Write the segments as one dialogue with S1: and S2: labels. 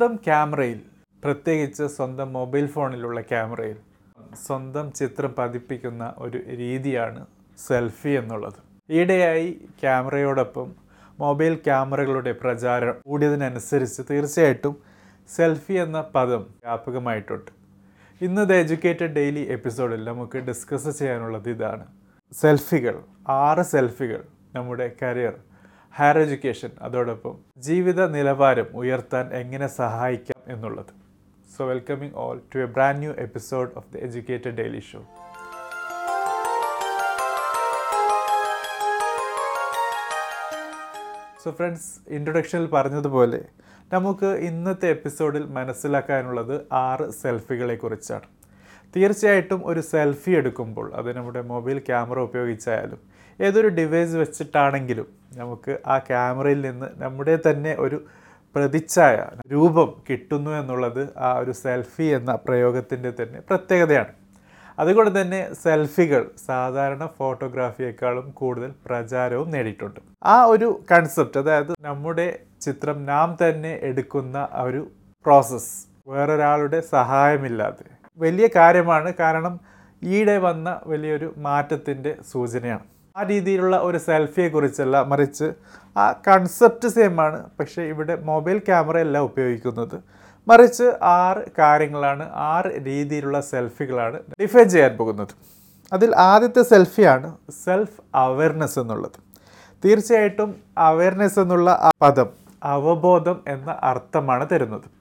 S1: സ്വന്തം ക്യാമറയിൽ പ്രത്യേകിച്ച് സ്വന്തം മൊബൈൽ ഫോണിലുള്ള ക്യാമറയിൽ സ്വന്തം ചിത്രം പതിപ്പിക്കുന്ന ഒരു രീതിയാണ് സെൽഫി എന്നുള്ളത്. ഈയിടെയായി ക്യാമറയോടൊപ്പം മൊബൈൽ ക്യാമറകളുടെ പ്രചാരം കൂടിയതിനനുസരിച്ച് തീർച്ചയായിട്ടും സെൽഫി എന്ന പദം വ്യാപകമായിട്ടുണ്ട്. ഇന്നത്തെ എഡ്യൂക്കേറ്റഡ് ഡെയിലി എപ്പിസോഡിൽ നമുക്ക് ഡിസ്കസ് ചെയ്യാനുള്ളത് ഇതാണ്. സെൽഫികൾ ആറ് സെൽഫികൾ നമ്മുടെ കരിയർ. ഹയർ എഡ്യൂക്കേഷൻ അതോടൊപ്പം ജീവിത നിലവാരം ഉയർത്താൻ എങ്ങനെ സഹായിക്കാം എന്നുള്ളത്. So welcoming all to a brand new episode of the educated daily show so friends ഇൻട്രൊഡക്ഷനിൽ പറഞ്ഞതുപോലെ നമുക്ക് ഇന്നത്തെ എപ്പിസോഡിൽ മനസ്സിലാക്കാനുള്ളത് ആറ് സെൽഫികളെ കുറിച്ചാണ് തീർച്ചയായിട്ടും ഒരു സെൽഫി എടുക്കുമ്പോൾ അത് നമ്മുടെ മൊബൈൽ ക്യാമറ ഉപയോഗിച്ചായാലും ഏതൊരു ഡിവൈസ് വെച്ചിട്ടാണെങ്കിലും നമുക്ക് ആ ക്യാമറയിൽ നിന്ന് നമ്മുടെ തന്നെ ഒരു പ്രതിച്ഛായ രൂപം കിട്ടുന്നു എന്നുള്ളത് ആ ഒരു സെൽഫി എന്ന പ്രയോഗത്തിന്റെ തന്നെ പ്രത്യേകതയാണ്. അതുകൊണ്ട് തന്നെ സെൽഫികൾ സാധാരണ ഫോട്ടോഗ്രാഫിയേക്കാളും കൂടുതൽ പ്രചാരവും നേടിയിട്ടുണ്ട്. ആ ഒരു കൺസെപ്റ്റ് അതായത് നമ്മുടെ ചിത്രം നാം തന്നെ എടുക്കുന്ന ഒരു പ്രോസസ്സ് വേറൊരാളുടെ സഹായമില്ലാതെ വലിയ കാര്യമാണ്. കാരണം ഈയിടെ വന്ന വലിയൊരു മാറ്റത്തിന്റെ സൂചനയാണ്. ആ രീതിയിലുള്ള ഒരു സെൽഫിയെ കുറിച്ചല്ല മറിച്ച് ആ കൺസെപ്റ്റ് സെയിം ആണ്. പക്ഷേ ഇവിടെ മൊബൈൽ ക്യാമറയല്ല ഉപയോഗിക്കുന്നത്. മറിച്ച് ആറ് കാര്യങ്ങളാണ് ആറ് രീതിയിലുള്ള സെൽഫികളാണ് ഡിഫൈൻ ചെയ്യാൻ പോകുന്നത്. അതിൽ ആദ്യത്തെ സെൽഫിയാണ് സെൽഫ് അവയർനെസ് എന്നുള്ളത്. തീർച്ചയായിട്ടും അവയർനെസ് എന്നുള്ള പദം അവബോധം എന്ന അർത്ഥമാണ് തരുന്നത്.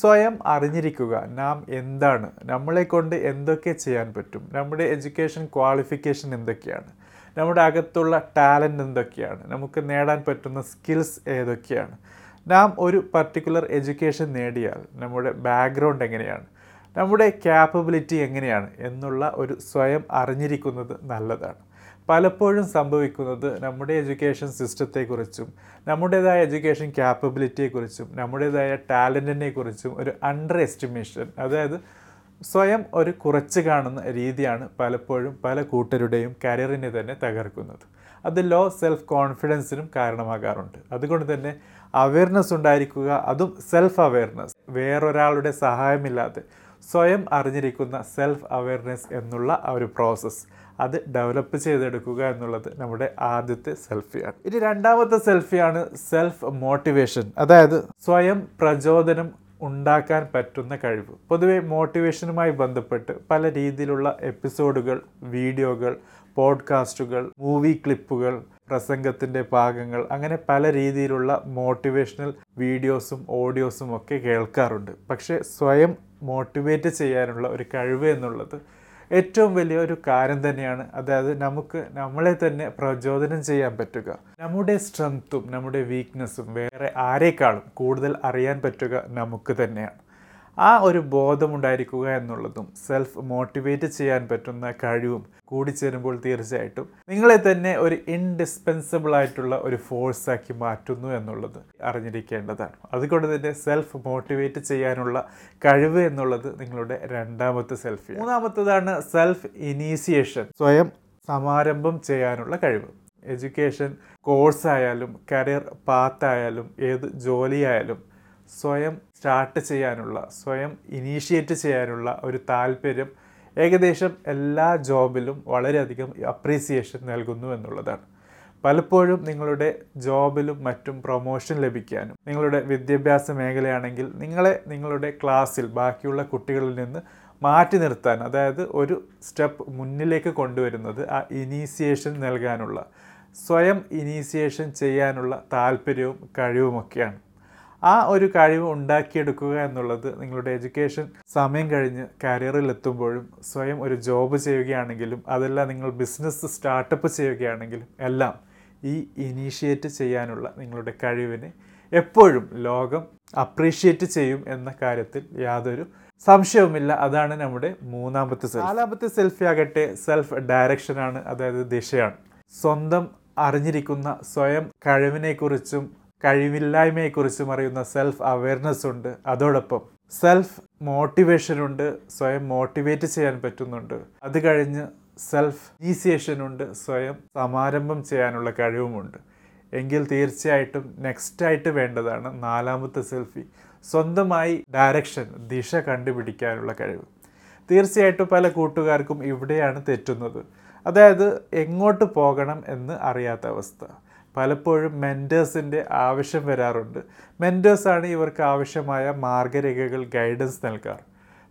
S1: സ്വയം അറിഞ്ഞിരിക്കുക നാം എന്താണ് നമ്മളെ കൊണ്ട് എന്തൊക്കെ ചെയ്യാൻ പറ്റും നമ്മുടെ എഡ്യൂക്കേഷൻ ക്വാളിഫിക്കേഷൻ എന്തൊക്കെയാണ് നമ്മുടെ അകത്തുള്ള ടാലന്റ് എന്തൊക്കെയാണ് നമുക്ക് നേടാൻ പറ്റുന്ന സ്കിൽസ് ഏതൊക്കെയാണ്. നാം ഒരു പർട്ടിക്കുലർ എഡ്യൂക്കേഷൻ നേടിയാൽ നമ്മുടെ ബാക്ക്ഗ്രൗണ്ട് എങ്ങനെയാണ് നമ്മുടെ ക്യാപ്പബിലിറ്റി എങ്ങനെയാണ് എന്നുള്ള ഒരു സ്വയം അറിഞ്ഞിരിക്കുന്നത് നല്ലതാണ്. പലപ്പോഴും സംഭവിക്കുന്നത് നമ്മുടെ എഡ്യൂക്കേഷൻ സിസ്റ്റത്തെക്കുറിച്ചും നമ്മുടേതായ എഡ്യൂക്കേഷൻ ക്യാപ്പബിലിറ്റിയെക്കുറിച്ചും നമ്മുടേതായ ടാലന്റിനെ കുറിച്ചും ഒരു അണ്ടർ എസ്റ്റിമേഷൻ അതായത് സ്വയം ഒരു കുറച്ച് കാണുന്ന രീതിയാണ് പലപ്പോഴും പല കൂട്ടരുടെയും കരിയറിനെ തന്നെ തകർക്കുന്നത്. അത് ലോ സെൽഫ് കോൺഫിഡൻസിനും കാരണമാകാറുണ്ട്. അതുകൊണ്ട് തന്നെ അവയർനെസ് ഉണ്ടായിരിക്കുക അതും സെൽഫ് അവയർനെസ് വേറൊരാളുടെ സഹായമില്ലാതെ സ്വയം അറിഞ്ഞിരിക്കുന്ന സെൽഫ് അവെയർനെസ് എന്നുള്ള ആ ഒരു പ്രോസസ്സ് അത് ഡെവലപ്പ് ചെയ്തെടുക്കുക എന്നുള്ളത് നമ്മുടെ ആദ്യത്തെ സെൽഫിയാണ് ഇനി രണ്ടാമത്തെ സെൽഫിയാണ് സെൽഫ് മോട്ടിവേഷൻ അതായത് സ്വയം പ്രചോദനം ഉണ്ടാക്കാൻ പറ്റുന്ന കഴിവ്. പൊതുവെ മോട്ടിവേഷനുമായി ബന്ധപ്പെട്ട് പല രീതിയിലുള്ള എപ്പിസോഡുകൾ വീഡിയോകൾ പോഡ്കാസ്റ്റുകൾ മൂവി ക്ലിപ്പുകൾ പ്രസംഗത്തിന്റെ ഭാഗങ്ങൾ അങ്ങനെ പല രീതിയിലുള്ള മോട്ടിവേഷണൽ വീഡിയോസും ഓഡിയോസും ഒക്കെ കേൾക്കാറുണ്ട്. പക്ഷേ സ്വയം മോട്ടിവേറ്റ് ചെയ്യാനുള്ള ഒരു കഴിവ് എന്നുള്ളത് ഏറ്റവും വലിയ ഒരു കാര്യം തന്നെയാണ്. അതായത് നമുക്ക് നമ്മളെ തന്നെ പ്രചോദനം ചെയ്യാൻ പറ്റുക. നമ്മുടെ സ്ട്രെങ്ത്തും നമ്മുടെ വീക്ക്നെസ്സും വേറെ ആരേക്കാളും കൂടുതൽ അറിയാൻ പറ്റുക നമുക്ക് തന്നെയാണ്. ആ ഒരു ബോധമുണ്ടായിരിക്കുക എന്നുള്ളതും സെൽഫ് മോട്ടിവേറ്റ് ചെയ്യാൻ പറ്റുന്ന കഴിവും കൂടിച്ചേരുമ്പോൾ തീർച്ചയായിട്ടും നിങ്ങളെ തന്നെ ഒരു ഇൻഡിസ്പെൻസിബിൾ ആയിട്ടുള്ള ഒരു ഫോഴ്സ് ആക്കി മാറ്റുന്നു എന്നുള്ളത് അറിഞ്ഞിരിക്കേണ്ടതാണ്. അതുകൊണ്ട് തന്നെ സെൽഫ് മോട്ടിവേറ്റ് ചെയ്യാനുള്ള കഴിവ് എന്നുള്ളത് നിങ്ങളുടെ രണ്ടാമത്തെ സെൽഫ് മൂന്നാമത്തതാണ് സെൽഫ് ഇനീസിയേഷൻ സ്വയം സമാരംഭം ചെയ്യാനുള്ള കഴിവ്. എഡ്യൂക്കേഷൻ കോഴ്സായാലും കരിയർ പാത്തായാലും ഏത് ജോലിയായാലും സ്വയം സ്റ്റാർട്ട് ചെയ്യാനുള്ള സ്വയം ഇനീഷ്യേറ്റ് ചെയ്യാനുള്ള ഒരു താല്പര്യം ഏകദേശം എല്ലാ ജോബിലും വളരെയധികം അപ്രീസിയേഷൻ നൽകുന്നു എന്നുള്ളതാണ്. പലപ്പോഴും നിങ്ങളുടെ ജോബിലും മറ്റും പ്രൊമോഷൻ ലഭിക്കാനും നിങ്ങളുടെ വിദ്യാഭ്യാസ മേഖലയാണെങ്കിൽ നിങ്ങളെ നിങ്ങളുടെ ക്ലാസ്സിൽ ബാക്കിയുള്ള കുട്ടികളിൽ നിന്ന് മാറ്റി നിർത്താൻ അതായത് ഒരു സ്റ്റെപ്പ് മുന്നിലേക്ക് കൊണ്ടുവരുന്നത് ആ ഇനീസിയേഷൻ നൽകാനുള്ള സ്വയം ഇനീസിയേഷൻ ചെയ്യാനുള്ള താല്പര്യവും കഴിവുമൊക്കെയാണ്. ആ ഒരു കഴിവ് ഉണ്ടാക്കിയെടുക്കുക എന്നുള്ളത് നിങ്ങളുടെ എഡ്യൂക്കേഷൻ സമയം കഴിഞ്ഞ് കരിയറിൽ എത്തുമ്പോഴും സ്വയം ഒരു ജോബ് ചെയ്യുകയാണെങ്കിലും അതല്ല നിങ്ങൾ ബിസിനസ് സ്റ്റാർട്ടപ്പ് ചെയ്യുകയാണെങ്കിലും എല്ലാം ഈ ഇനീഷ്യേറ്റ് ചെയ്യാനുള്ള നിങ്ങളുടെ കഴിവിനെ എപ്പോഴും ലോകം അപ്രീഷിയേറ്റ് ചെയ്യും എന്ന കാര്യത്തിൽ യാതൊരു സംശയവുമില്ല. അതാണ് നമ്മുടെ മൂന്നാമത്തെ സെൽഫ് നാലാമത്തെ സെൽഫി ആകട്ടെ സെൽഫ് ഡയറക്ഷനാണ് അതായത് ദിശയാണ്. സ്വന്തം അറിഞ്ഞിരിക്കുന്ന സ്വയം കഴിവിനെക്കുറിച്ചും കഴിവില്ലായ്മയെക്കുറിച്ചും അറിയുന്ന സെൽഫ് അവയർനെസ് ഉണ്ട്. അതോടൊപ്പം സെൽഫ് മോട്ടിവേഷൻ ഉണ്ട് സ്വയം മോട്ടിവേറ്റ് ചെയ്യാൻ പറ്റുന്നുണ്ട്. അത് കഴിഞ്ഞ് സെൽഫ് ഇനീസിയേഷൻ ഉണ്ട് സ്വയം സമാരംഭം ചെയ്യാനുള്ള കഴിവുമുണ്ട്. എങ്കിൽ തീർച്ചയായിട്ടും നെക്സ്റ്റ് ആയിട്ട് വേണ്ടതാണ് നാലാമത്തെ സെൽഫി സ്വന്തമായി ഡയറക്ഷൻ ദിശ കണ്ടുപിടിക്കാനുള്ള കഴിവ്. തീർച്ചയായിട്ടും പല കൂട്ടുകാർക്കും ഇവിടെയാണ് തെറ്റുന്നത്. അതായത് എങ്ങോട്ട് പോകണം എന്ന് അറിയാത്ത അവസ്ഥ. പലപ്പോഴും മെന്റേഴ്സിന്റെ ആവശ്യം വരാറുണ്ട്. മെന്റേഴ്സാണ് ഇവർക്ക് ആവശ്യമായ മാർഗരേഖകൾ ഗൈഡൻസ് നൽകാറ്.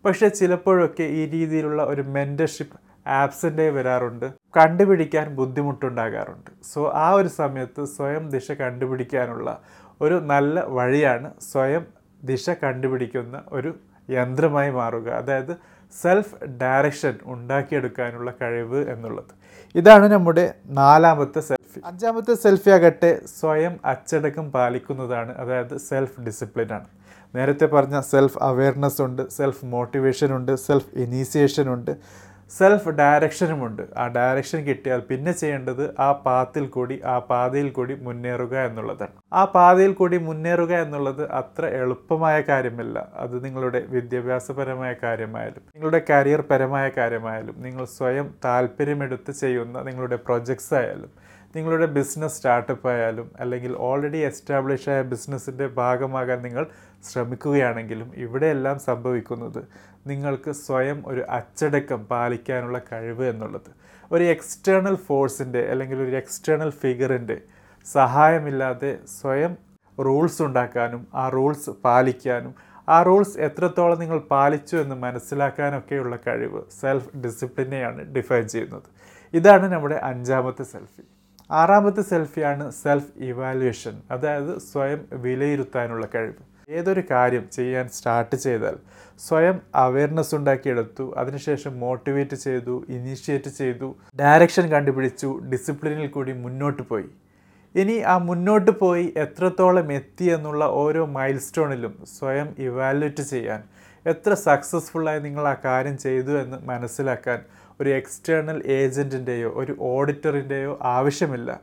S1: പക്ഷേ ചിലപ്പോഴൊക്കെ ഈ രീതിയിലുള്ള ഒരു മെന്റർഷിപ്പ് ആപ്സിന്റെ വരാറുണ്ട്. കണ്ടുപിടിക്കാൻ ബുദ്ധിമുട്ടുണ്ടാകാറുണ്ട്. സോ ആ ഒരു സമയത്ത് സ്വയം ദിശ കണ്ടുപിടിക്കാനുള്ള ഒരു നല്ല വഴിയാണ് സ്വയം ദിശ കണ്ടുപിടിക്കുന്ന ഒരു യന്ത്രമായി മാറുക. അതായത് സെൽഫ് ഡയറക്ഷൻ ഉണ്ടാക്കിയെടുക്കാനുള്ള കഴിവ് എന്നുള്ളത്. ഇതാണ് നമ്മുടെ നാലാമത്തെ സെൽഫി അഞ്ചാമത്തെ സെൽഫി ആകട്ടെ സ്വയം അച്ചടക്കം പാലിക്കുന്നതാണ് അതായത് സെൽഫ് ഡിസിപ്ലിൻ ആണ്. നേരത്തെ പറഞ്ഞ സെൽഫ് അവെയർനെസ് ഉണ്ട് സെൽഫ് മോട്ടിവേഷൻ ഉണ്ട് സെൽഫ് ഇനീസിയേഷൻ ഉണ്ട് സെൽഫ് ഡയറക്ഷനും ഉണ്ട്. ആ ഡയറക്ഷൻ കിട്ടിയാൽ പിന്നെ ചെയ്യേണ്ടത് ആ പാത്തിൽ കൂടി ആ പാതയിൽ കൂടി മുന്നേറുക എന്നുള്ളതാണ്. ആ പാതയിൽ കൂടി മുന്നേറുക എന്നുള്ളത് അത്ര എളുപ്പമായ കാര്യമല്ല. അത് നിങ്ങളുടെ വിദ്യാഭ്യാസപരമായ കാര്യമായാലും നിങ്ങളുടെ കരിയർ പരമായ കാര്യമായാലും നിങ്ങൾ സ്വയം താല്പര്യമെടുത്ത് ചെയ്യുന്ന നിങ്ങളുടെ പ്രൊജക്ട്സ് ആയാലും നിങ്ങളുടെ ബിസിനസ് സ്റ്റാർട്ടപ്പ് ആയാലും അല്ലെങ്കിൽ ഓൾറെഡി എസ്റ്റാബ്ലിഷ് ആയ ബിസിനസ്സിന്റെ ഭാഗമാകാൻ നിങ്ങൾ ശ്രമിക്കുകയാണെങ്കിലും ഇവിടെയെല്ലാം സംഭവിക്കുന്നത് നിങ്ങൾക്ക് സ്വയം ഒരു അച്ചടക്കം പാലിക്കാനുള്ള കഴിവ് എന്നുള്ളത്. ഒരു എക്സ്റ്റേണൽ ഫോഴ്സിന്റെ അല്ലെങ്കിൽ ഒരു എക്സ്റ്റേണൽ ഫിഗറിന്റെ സഹായമില്ലാതെ സ്വയം റൂൾസ് ഉണ്ടാക്കാനും ആ റൂൾസ് പാലിക്കാനും ആ റൂൾസ് എത്രത്തോളം നിങ്ങൾ പാലിച്ചു എന്ന് മനസ്സിലാക്കാനൊക്കെയുള്ള കഴിവ് സെൽഫ് ഡിസിപ്ലിനെയാണ് ഡിഫൈൻ ചെയ്യുന്നത്. ഇതാണ് നമ്മുടെ അഞ്ചാമത്തെ സെൽഫി ആറാമത്തെ സെൽഫിയാണ് സെൽഫ് ഇവാലുവേഷൻ അതായത് സ്വയം വിലയിരുത്താനുള്ള കഴിവ്. ഏതൊരു കാര്യം ചെയ്യാൻ സ്റ്റാർട്ട് ചെയ്താൽ സ്വയം അവയർനെസ് ഉണ്ടാക്കിയെടുത്തു അതിനുശേഷം മോട്ടിവേറ്റ് ചെയ്തു ഇനീഷ്യേറ്റ് ചെയ്തു ഡയറക്ഷൻ കണ്ടുപിടിച്ചു ഡിസിപ്ലിനിൽ കൂടി മുന്നോട്ട് പോയി. ഇനി ആ മുന്നോട്ട് പോയി എത്രത്തോളം എത്തി എന്നുള്ള ഓരോ മൈൽ സ്റ്റോണിലും സ്വയം ഇവാലുവേറ്റ് ചെയ്യാൻ എത്ര സക്സസ്ഫുള്ളായി നിങ്ങൾ ആ കാര്യം ചെയ്തു എന്ന് മനസ്സിലാക്കാൻ ഒരു എക്സ്റ്റേണൽ ഏജന്റിന്റെയോ ഒരു ഓഡിറ്ററിന്റെയോ ആവശ്യമില്ല.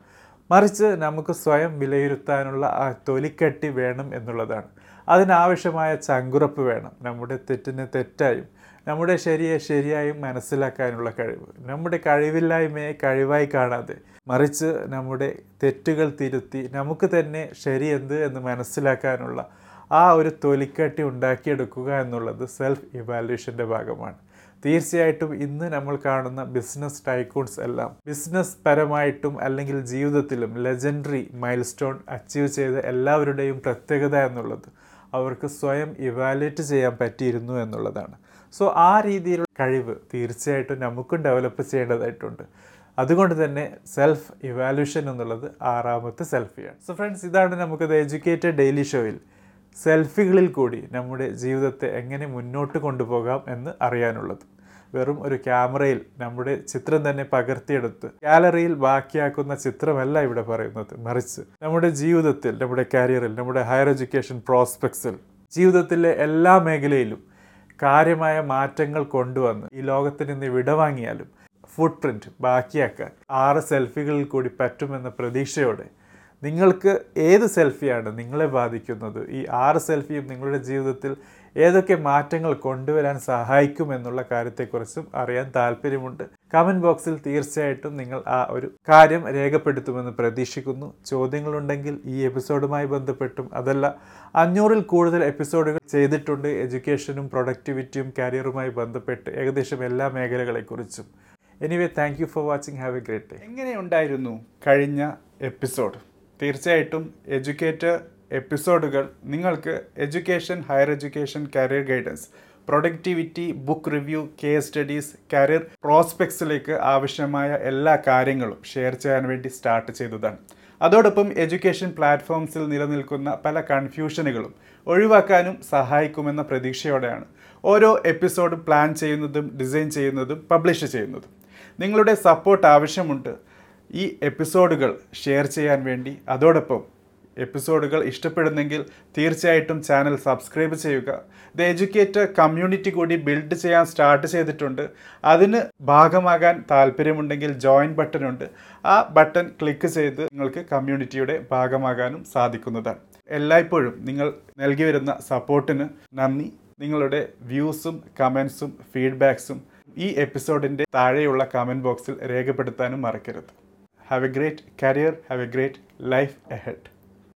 S1: മറിച്ച് നമുക്ക് സ്വയം വിലയിരുത്താനുള്ള ആ തൊലിക്കട്ടി വേണം എന്നുള്ളതാണ്. അതിനാവശ്യമായ ചങ്കുറപ്പ് വേണം. നമ്മുടെ തെറ്റിനെ തെറ്റായും നമ്മുടെ ശരിയെ ശരിയായും മനസ്സിലാക്കാനുള്ള കഴിവ് നമ്മുടെ കഴിവില്ലായ്മയെ കഴിവായി കാണാതെ. മറിച്ച് നമ്മുടെ തെറ്റുകൾ തിരുത്തി നമുക്ക് തന്നെ ശരി എന്ത് എന്ന് മനസ്സിലാക്കാനുള്ള ആ ഒരു തൊലിക്കട്ടി ഉണ്ടാക്കിയെടുക്കുക എന്നുള്ളത് സെൽഫ് ഇവാലുവേഷന്റെ ഭാഗമാണ്. തീർച്ചയായിട്ടും ഇന്ന് നമ്മൾ കാണുന്ന ബിസിനസ് ടൈക്കൂൺസ് എല്ലാം ബിസിനസ് പരമായിട്ടും അല്ലെങ്കിൽ ജീവിതത്തിലും ലെജൻഡറി മൈൽ സ്റ്റോൺ അച്ചീവ് ചെയ്ത എല്ലാവരുടെയും പ്രത്യേകത എന്നുള്ളത് അവർക്ക് സ്വയം ഇവാലുവേറ്റ് ചെയ്യാൻ പറ്റിയിരുന്നു എന്നുള്ളതാണ്. സോ ആ രീതിയിലുള്ള കഴിവ് തീർച്ചയായിട്ടും നമുക്കും ഡെവലപ്പ് ചെയ്യേണ്ടതായിട്ടുണ്ട്. അതുകൊണ്ട് തന്നെ സെൽഫ് ഇവാലുവേഷൻ എന്നുള്ളത് ആറാമത്തെ സെൽഫിയാണ് സോ ഫ്രണ്ട്സ് ഇതാണ് നമുക്ക് ദ എഡ്യൂക്കേറ്റഡ് ഡെയിലി ഷോയിൽ സെൽഫികളിൽ കൂടി നമ്മുടെ ജീവിതത്തെ എങ്ങനെ മുന്നോട്ട് കൊണ്ടുപോകാം എന്ന് അറിയാനുള്ളത്. വെറും ഒരു ക്യാമറയിൽ നമ്മുടെ ചിത്രം തന്നെ പകർത്തിയെടുത്ത് ഗാലറിയിൽ ബാക്കിയാക്കുന്ന ചിത്രമല്ല ഇവിടെ പറയുന്നത്. മറിച്ച് നമ്മുടെ ജീവിതത്തിൽ നമ്മുടെ കരിയറിൽ നമ്മുടെ ഹയർ എഡ്യൂക്കേഷൻ പ്രോസ്പെക്ട്സിൽ ജീവിതത്തിലെ എല്ലാ മേഖലയിലും കാര്യമായ മാറ്റങ്ങൾ കൊണ്ടുവന്ന് ഈ ലോകത്തിൽ നിന്ന് വിടവാങ്ങിയാലും ഫുട് പ്രിന്റ് ബാക്കിയാക്കാൻ ആറ് സെൽഫികളിൽ കൂടി പറ്റുമെന്ന പ്രതീക്ഷയോടെ നിങ്ങൾക്ക് ഏത് സെൽഫിയാണ് നിങ്ങളെ ബാധിക്കുന്നത്? ഈ ആറ് സെൽഫിയും നിങ്ങളുടെ ജീവിതത്തിൽ ഏതൊക്കെ മാറ്റങ്ങൾ കൊണ്ടുവരാൻ സഹായിക്കും എന്നുള്ള കാര്യത്തെക്കുറിച്ചും അറിയാൻ താല്പര്യമുണ്ട്. കമന്റ് ബോക്സിൽ തീർച്ചയായിട്ടും നിങ്ങൾ ആ ഒരു കാര്യം രേഖപ്പെടുത്തുമെന്ന് പ്രതീക്ഷിക്കുന്നു. ചോദ്യങ്ങളുണ്ടെങ്കിൽ ഈ എപ്പിസോഡുമായി ബന്ധപ്പെട്ടും അതല്ല അഞ്ഞൂറിൽ കൂടുതൽ എപ്പിസോഡുകൾ ചെയ്തിട്ടുണ്ട്. എഡ്യൂക്കേഷനും പ്രൊഡക്ടിവിറ്റിയും കരിയറുമായി ബന്ധപ്പെട്ട് ഏകദേശം എല്ലാ മേഖലകളെക്കുറിച്ചും. Anyway thank you for watching. Have a great day. എങ്ങനെയുണ്ടായിരുന്നു കഴിഞ്ഞ എപ്പിസോഡ്? തീർച്ചയായിട്ടും എഡ്യൂക്കേറ്റർ എപ്പിസോഡുകൾ നിങ്ങൾക്ക് education higher education career guidance productivity book review case studies career പ്രോസ്പെക്ട്സിലേക്ക് ആവശ്യമായ എല്ലാ കാര്യങ്ങളും ഷെയർ ചെയ്യാൻ വേണ്ടി സ്റ്റാർട്ട് ചെയ്തതാണ്. അതോടൊപ്പം എഡ്യൂക്കേഷൻ പ്ലാറ്റ്ഫോംസിൽ നിലനിൽക്കുന്ന പല കൺഫ്യൂഷനുകളും ഒഴിവാക്കാനും സഹായിക്കുമെന്ന പ്രതീക്ഷയോടെയാണ് ഓരോ എപ്പിസോഡും പ്ലാൻ ചെയ്യുന്നതും ഡിസൈൻ ചെയ്യുന്നതും പബ്ലിഷ് ചെയ്യുന്നതും. നിങ്ങളുടെ സപ്പോർട്ട് ആവശ്യമുണ്ട് ഈ എപ്പിസോഡുകൾ ഷെയർ ചെയ്യാൻ വേണ്ടി. അതോടൊപ്പം എപ്പിസോഡുകൾ ഇഷ്ടപ്പെടുന്നെങ്കിൽ തീർച്ചയായിട്ടും ചാനൽ സബ്സ്ക്രൈബ് ചെയ്യുക. ദ എഡ്യൂക്കേറ്റർ കമ്മ്യൂണിറ്റി കൂടി ബിൽഡ് ചെയ്യാൻ സ്റ്റാർട്ട് ചെയ്തിട്ടുണ്ട്. അതിന് ഭാഗമാകാൻ താല്പര്യമുണ്ടെങ്കിൽ ജോയിൻ ബട്ടൺ ഉണ്ട്. ആ ബട്ടൺ ക്ലിക്ക് ചെയ്ത് നിങ്ങൾക്ക് കമ്മ്യൂണിറ്റിയുടെ ഭാഗമാകാനും സാധിക്കുന്നതാണ്. എല്ലായ്പ്പോഴും നിങ്ങൾ നൽകി വരുന്ന സപ്പോർട്ടിന് നന്ദി. നിങ്ങളുടെ വ്യൂസും കമൻസും ഫീഡ്ബാക്സും ഈ എപ്പിസോഡിന്റെ താഴെയുള്ള കമന്റ് ബോക്സിൽ രേഖപ്പെടുത്താനും മറക്കരുത്. Have a great career, have a great life ahead.